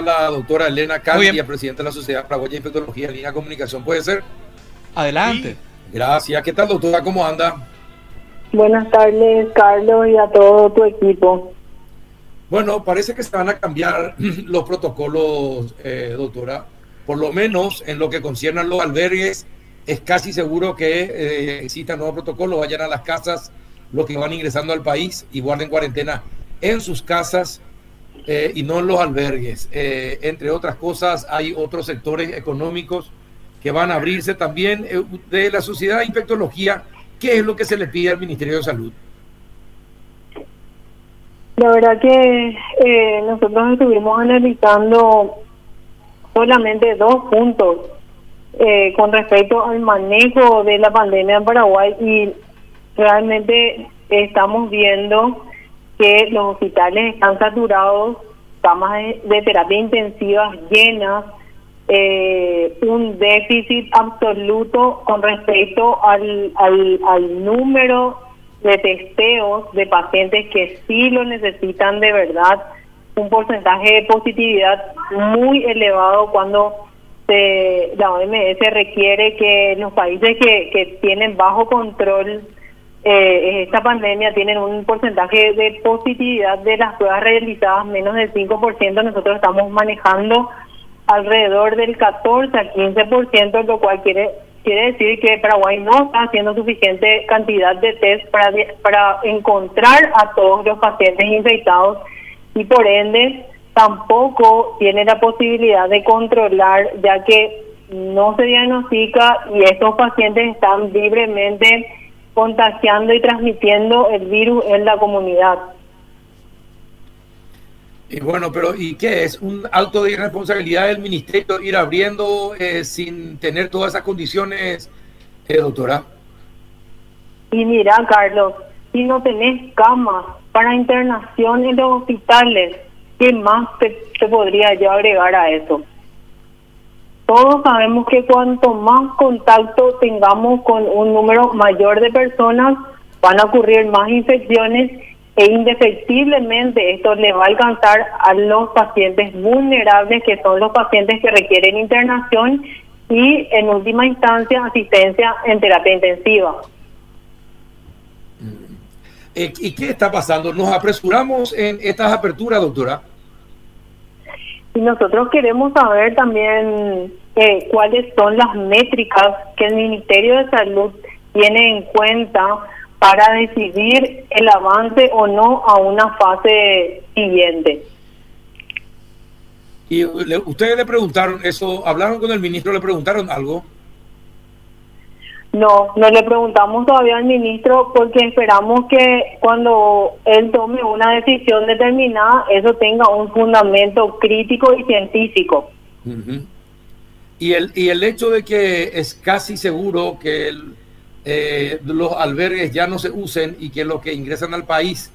la doctora Elena Candia, presidenta de la Sociedad Paraguaya de Infectología línea comunicación. ¿Puede ser? Adelante. Gracias. ¿Qué tal, doctora? ¿Cómo anda? Buenas tardes, Carlos, y a todo tu equipo. Bueno, parece que se van a cambiar los protocolos, eh, doctora. Por lo menos en lo que concierne a los albergues, es casi seguro que eh, exista nuevo protocolo. Vayan a las casas los que van ingresando al país y guarden cuarentena en sus casas eh, y no los albergues. Eh, entre otras cosas, hay otros sectores económicos que van a abrirse también eh, de la sociedad de infectología. ¿Qué es lo que se le pide al Ministerio de Salud? La verdad que nosotros estuvimos analizando solamente dos puntos con respecto al manejo de la pandemia en Paraguay y realmente estamos viendo que los hospitales están saturados, camas de, terapia intensiva llenas, eh, un déficit absoluto con respecto al, al, al número de testeos de pacientes que sí lo necesitan de verdad, un porcentaje de positividad muy elevado cuando se, la OMS requiere que los países que, que tienen bajo control eh, esta pandemia tienen un porcentaje de positividad de las pruebas realizadas menos del 5%, nosotros estamos manejando alrededor del 14 al 15%, lo cual quiere quiere decir que Paraguay no está haciendo suficiente cantidad de test para, para encontrar a todos los pacientes infectados y por ende tampoco tiene la posibilidad de controlar ya que no se diagnostica y estos pacientes están libremente contagiando y transmitiendo el virus en la comunidad. Y bueno, pero ¿y qué es? ¿Un auto de irresponsabilidad del ministerio ir abriendo eh, sin tener todas esas condiciones, eh, doctora? Y mira, Carlos, si no tenés camas para internación en los hospitales, ¿qué más te, te podría yo agregar a eso? Todos sabemos que cuanto más contacto tengamos con un número mayor de personas, van a ocurrir más infecciones e indefectiblemente esto le va a alcanzar a los pacientes vulnerables, que son los pacientes que requieren internación y en última instancia asistencia en terapia intensiva. Eh, ¿Y qué está pasando? ¿Nos apresuramos en estas aperturas, doctora? Y nosotros queremos saber también eh, cuáles son las métricas que el Ministerio de Salud tiene en cuenta para decidir el avance o no a una fase siguiente. ¿Y ustedes le preguntaron eso? ¿Hablaron con el ministro? ¿Le preguntaron algo? No, no le preguntamos todavía al ministro porque esperamos que cuando él tome una decisión determinada, eso tenga un fundamento crítico y científico. y, el, y el hecho de que es casi seguro que eh, los albergues ya no se usen y que los que ingresan al país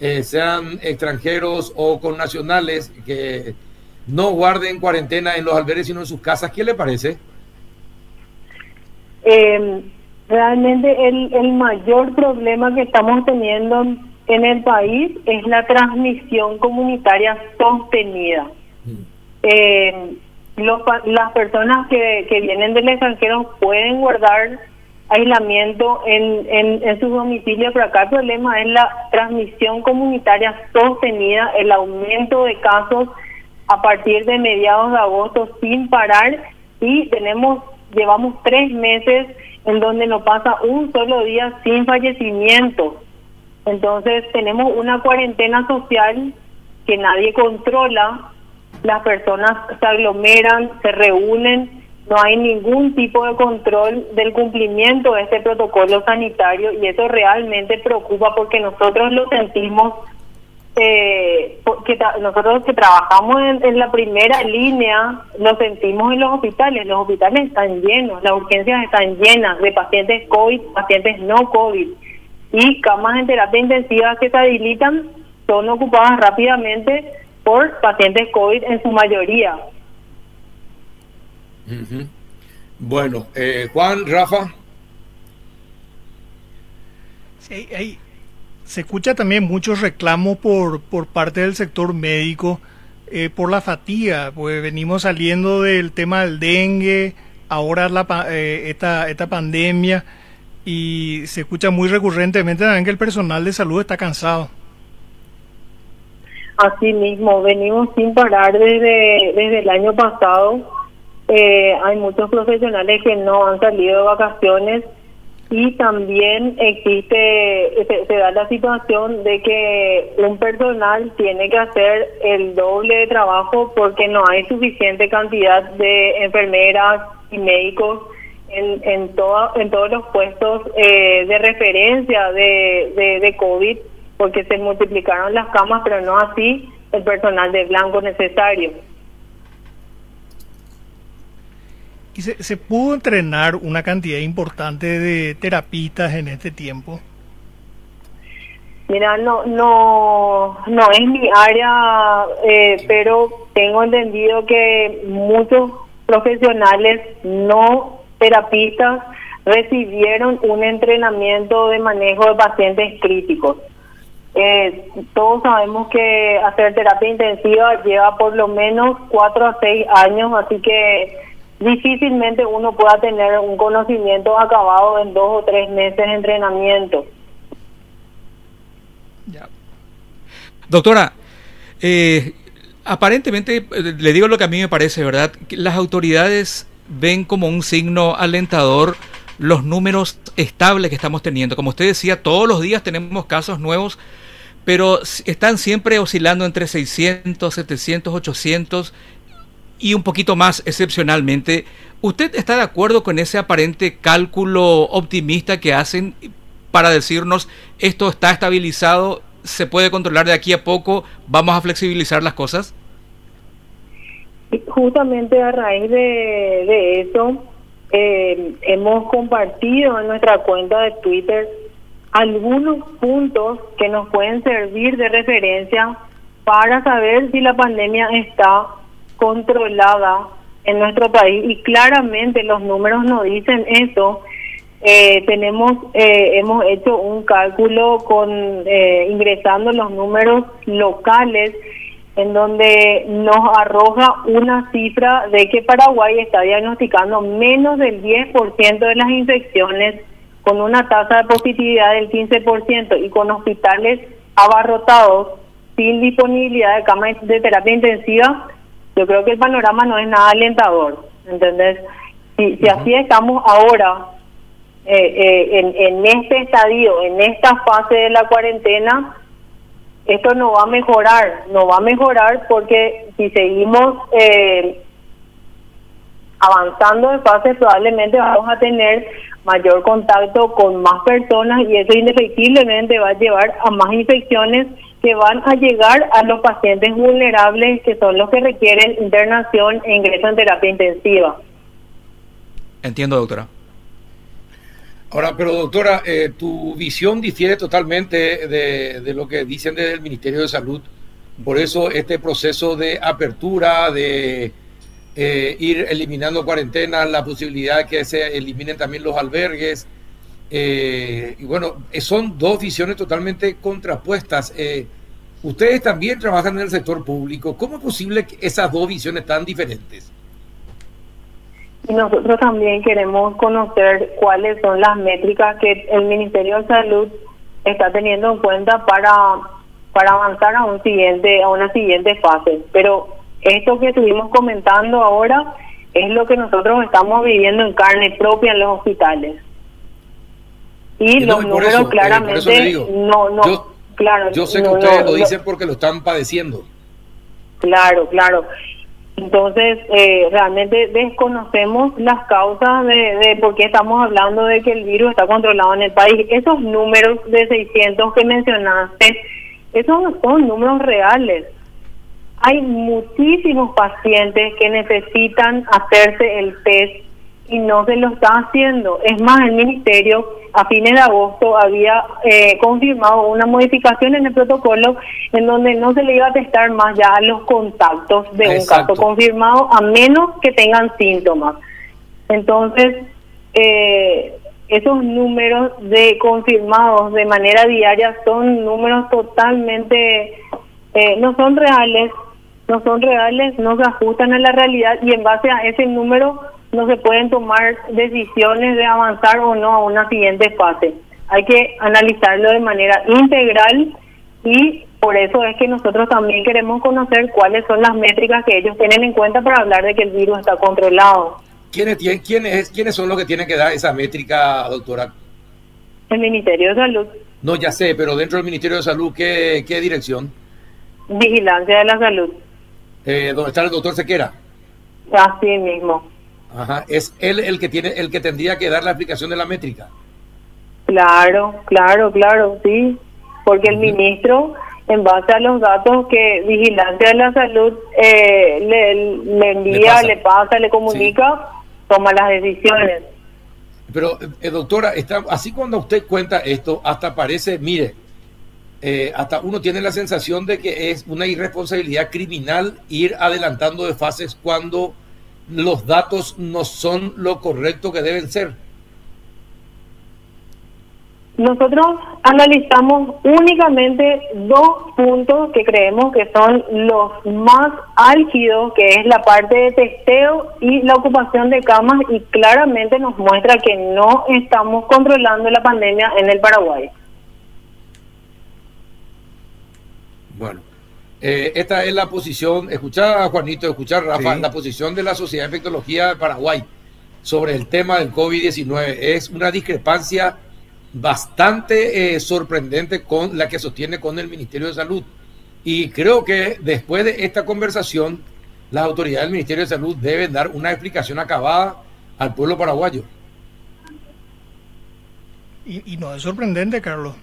eh, sean extranjeros o con nacionales que no guarden cuarentena en los albergues sino en sus casas, ¿qué le parece? Eh, realmente el, el mayor problema que estamos teniendo en el país es la transmisión comunitaria sostenida. Mm. Eh, las personas que, que vienen del extranjero pueden guardar aislamiento en, en, en sus domicilios, pero acá el problema es la transmisión comunitaria sostenida, el aumento de casos a partir de mediados de agosto sin parar y tenemos llevamos tres meses en donde no pasa un solo día sin fallecimiento. Entonces tenemos una cuarentena social que nadie controla, las personas se aglomeran, se reúnen, no hay ningún tipo de control del cumplimiento de este protocolo sanitario y eso realmente preocupa porque nosotros lo sentimos eh, que nosotros que trabajamos en, la primera línea lo sentimos en los hospitales. Los hospitales están llenos, las urgencias están llenas de pacientes COVID, pacientes no COVID. Y camas en terapia intensiva que se habilitan son ocupadas rápidamente por pacientes COVID en su mayoría. Bueno, eh, Juan, Rafa. Sí, hay, se escucha también mucho reclamo por, por parte del sector médico eh, por la fatiga, pues venimos saliendo del tema del dengue, ahora la, eh, esta, esta pandemia, y se escucha muy recurrentemente también que el personal de salud está cansado. Así mismo, venimos sin parar desde, desde el año pasado. Eh, hay muchos profesionales que no han salido de vacaciones y también existe, se, da la situación de que un personal tiene que hacer el doble de trabajo porque no hay suficiente cantidad de enfermeras y médicos en, en, en todos los puestos eh, de referencia de, de COVID porque se multiplicaron las camas, pero no así el personal de blanco necesario. ¿Y se, pudo entrenar una cantidad importante de terapistas en este tiempo? Mira, no, no, no es mi área, eh, pero tengo entendido que muchos profesionales no terapistas recibieron un entrenamiento de manejo de pacientes críticos. Eh, todos sabemos que hacer terapia intensiva lleva por lo menos cuatro a seis años, así que difícilmente uno pueda tener un conocimiento acabado en dos o tres meses de entrenamiento. Doctora, eh, aparentemente, eh, le digo lo que a mí me parece, ¿verdad? Las autoridades ven como un signo alentador los números estables que estamos teniendo. Como usted decía, todos los días tenemos casos nuevos, pero están siempre oscilando entre 600, 700, 800 y un poquito más excepcionalmente. ¿Usted está de acuerdo con ese aparente cálculo optimista que hacen para decirnos esto está estabilizado, se puede controlar de aquí a poco, vamos a flexibilizar las cosas? Justamente a raíz de, eso, eh, hemos compartido en nuestra cuenta de Twitter algunos puntos que nos pueden servir de referencia para saber si la pandemia está controlada en nuestro país y claramente los números nos dicen eso. Eh, tenemos eh, hemos hecho un cálculo con eh, ingresando los números locales en donde nos arroja una cifra de que Paraguay está diagnosticando menos del 10% de las infecciones con una tasa de positividad del 15% y con hospitales abarrotados sin disponibilidad de camas de terapia intensiva yo creo que el panorama no es nada alentador, ¿entendés? Si, si así estamos ahora, eh, eh, en, en este estadio, en esta fase de la cuarentena, esto no va a mejorar, no va a mejorar porque si seguimos eh, avanzando de fase, probablemente vamos a tener mayor contacto con más personas y eso indefectiblemente va a llevar a más infecciones que van a llegar a los pacientes vulnerables que son los que requieren internación e ingreso en terapia intensiva. Entiendo, doctora. Ahora, pero doctora, eh, tu visión difiere totalmente de, lo que dicen desde el Ministerio de Salud. Por eso este proceso de apertura, de eh, ir eliminando cuarentenas, la posibilidad de que se eliminen también los albergues, eh, y bueno, eh, son dos visiones totalmente contrapuestas. Eh, ustedes también trabajan en el sector público. ¿Cómo es posible que esas dos visiones tan diferentes? Nosotros también queremos conocer cuáles son las métricas que el Ministerio de Salud está teniendo en cuenta para para avanzar a un siguiente a una siguiente fase. Pero esto que estuvimos comentando ahora es lo que nosotros estamos viviendo en carne propia en los hospitales y los números eh, claramente no, no, yo, claro. Yo sé que ustedes lo dicen porque lo están padeciendo. Claro, claro. Entonces, eh, realmente desconocemos las causas de, de por qué estamos hablando de que el virus está controlado en el país. Esos números de 600 que mencionaste, esos son números reales. Hay muchísimos pacientes que necesitan hacerse el test y no se lo está haciendo. Es más, el Ministerio a fines de agosto había eh, confirmado una modificación en el protocolo en donde no se le iba a testar más ya a los contactos de un caso confirmado a menos que tengan síntomas. Entonces, eh, esos números de confirmados de manera diaria son números totalmente, eh, no son reales, no son reales, no se ajustan a la realidad y en base a ese número no se pueden tomar decisiones de avanzar o no a una siguiente fase. Hay que analizarlo de manera integral y por eso es que nosotros también queremos conocer cuáles son las métricas que ellos tienen en cuenta para hablar de que el virus está controlado. ¿Quiénes, quiénes, quiénes son los que tienen que dar esa métrica, doctora? El Ministerio de Salud. No, ya sé, pero dentro del Ministerio de Salud, ¿qué, qué dirección? Vigilancia de la Salud. Eh, ¿Dónde está el doctor Sequera? Así mismo. Ajá, es él el que tiene, el que tendría que dar la aplicación de la métrica. Claro, claro, claro, sí, porque el ministro, en base a los datos que Vigilancia de la Salud eh, le, envía, le pasa. le comunica, toma las decisiones. Pero, eh, doctora, está, así cuando usted cuenta esto, hasta parece, mire, eh, hasta uno tiene la sensación de que es una irresponsabilidad criminal ir adelantando de fases cuando los datos no son lo correcto que deben ser. Nosotros analizamos únicamente dos puntos que creemos que son los más álgidos, que es la parte de testeo y la ocupación de camas, y claramente nos muestra que no estamos controlando la pandemia en el Paraguay. Bueno, eh, esta es la posición, escuchar a Juanito, escuchar a Rafa, la posición de la Sociedad de Infectología de Paraguay sobre el tema del COVID-19. Es una discrepancia bastante eh, sorprendente con la que sostiene con el Ministerio de Salud. Y creo que después de esta conversación, las autoridades del Ministerio de Salud deben dar una explicación acabada al pueblo paraguayo. Y, y no es sorprendente, Carlos.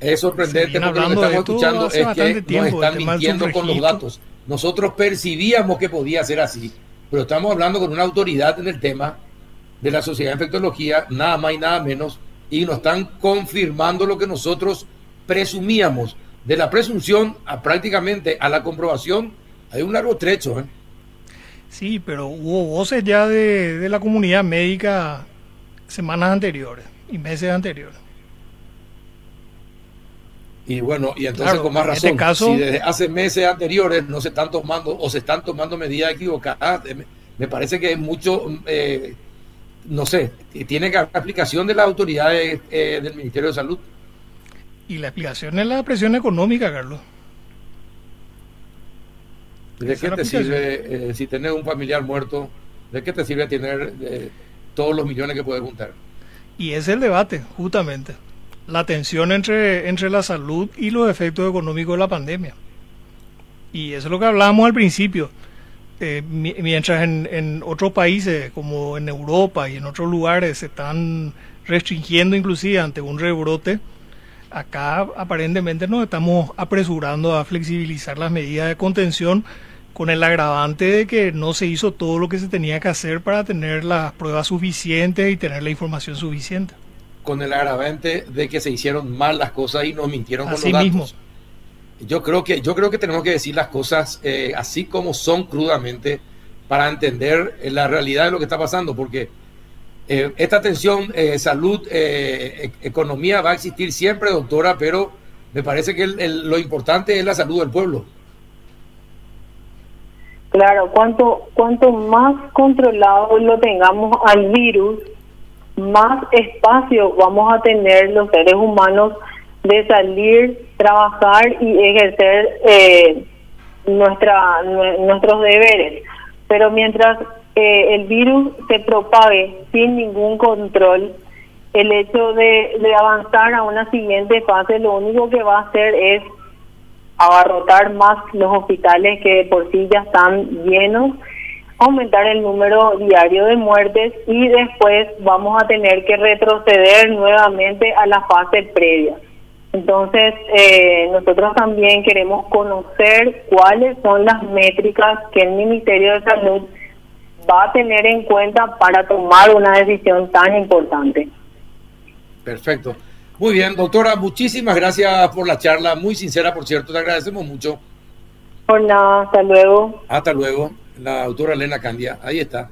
Es sorprendente porque lo que estamos escuchando es que nos están mintiendo con los datos. Nosotros percibíamos que podía ser así, pero estamos hablando con una autoridad en el tema de la Sociedad de Infectología, nada más y nada menos, y nos están confirmando lo que nosotros presumíamos. De la presunción a prácticamente a la comprobación, hay un largo trecho. ¿eh? Sí, pero hubo voces ya de, de la comunidad médica semanas anteriores y meses anteriores. Y bueno, y entonces con más este razón, si desde hace meses anteriores no se están tomando o se están tomando medidas equivocadas, eh, me parece que es mucho, eh, no sé, tiene que haber aplicación de las autoridades eh, del Ministerio de Salud. Y la explicación es la presión económica, Carlos. ¿De qué te sirve, si tenés un familiar muerto, de qué te sirve tener todos los millones que puedes juntar? Y es el debate, justamente la tensión entre, entre la salud y los efectos económicos de la pandemia. Y eso es lo que hablábamos al principio. Eh, mientras en, en, otros países, como en Europa y en otros lugares, se están restringiendo inclusive ante un rebrote, acá aparentemente nos estamos apresurando a flexibilizar las medidas de contención con el agravante de que no se hizo todo lo que se tenía que hacer para tener las pruebas suficientes y tener la información suficiente con el agravante de que se hicieron mal las cosas y nos mintieron con los datos. Yo creo que yo creo que tenemos que decir las cosas eh, así como son crudamente para entender eh, la realidad de lo que está pasando, porque eh, esta tensión salud, e-, economía va a existir siempre, doctora, pero me parece que lo importante es la salud del pueblo. Claro, cuanto cuanto más controlado lo tengamos al virus, más espacio vamos a tener los seres humanos de salir, trabajar y ejercer eh, nuestra, nuestros deberes. Pero mientras eh, el virus se propague sin ningún control, el hecho de, de avanzar a una siguiente fase lo único que va a hacer es abarrotar más los hospitales que por sí ya están llenos aumentar el número diario de muertes y después vamos a tener que retroceder nuevamente a la fase previa. Entonces, eh, nosotros también queremos conocer cuáles son las métricas que el Ministerio de Salud va a tener en cuenta para tomar una decisión tan importante. Perfecto. Muy bien, doctora, muchísimas gracias por la charla, muy sincera, por cierto, te agradecemos mucho. Por nada, hasta luego. Hasta luego la autora Elena Candia. Ahí está.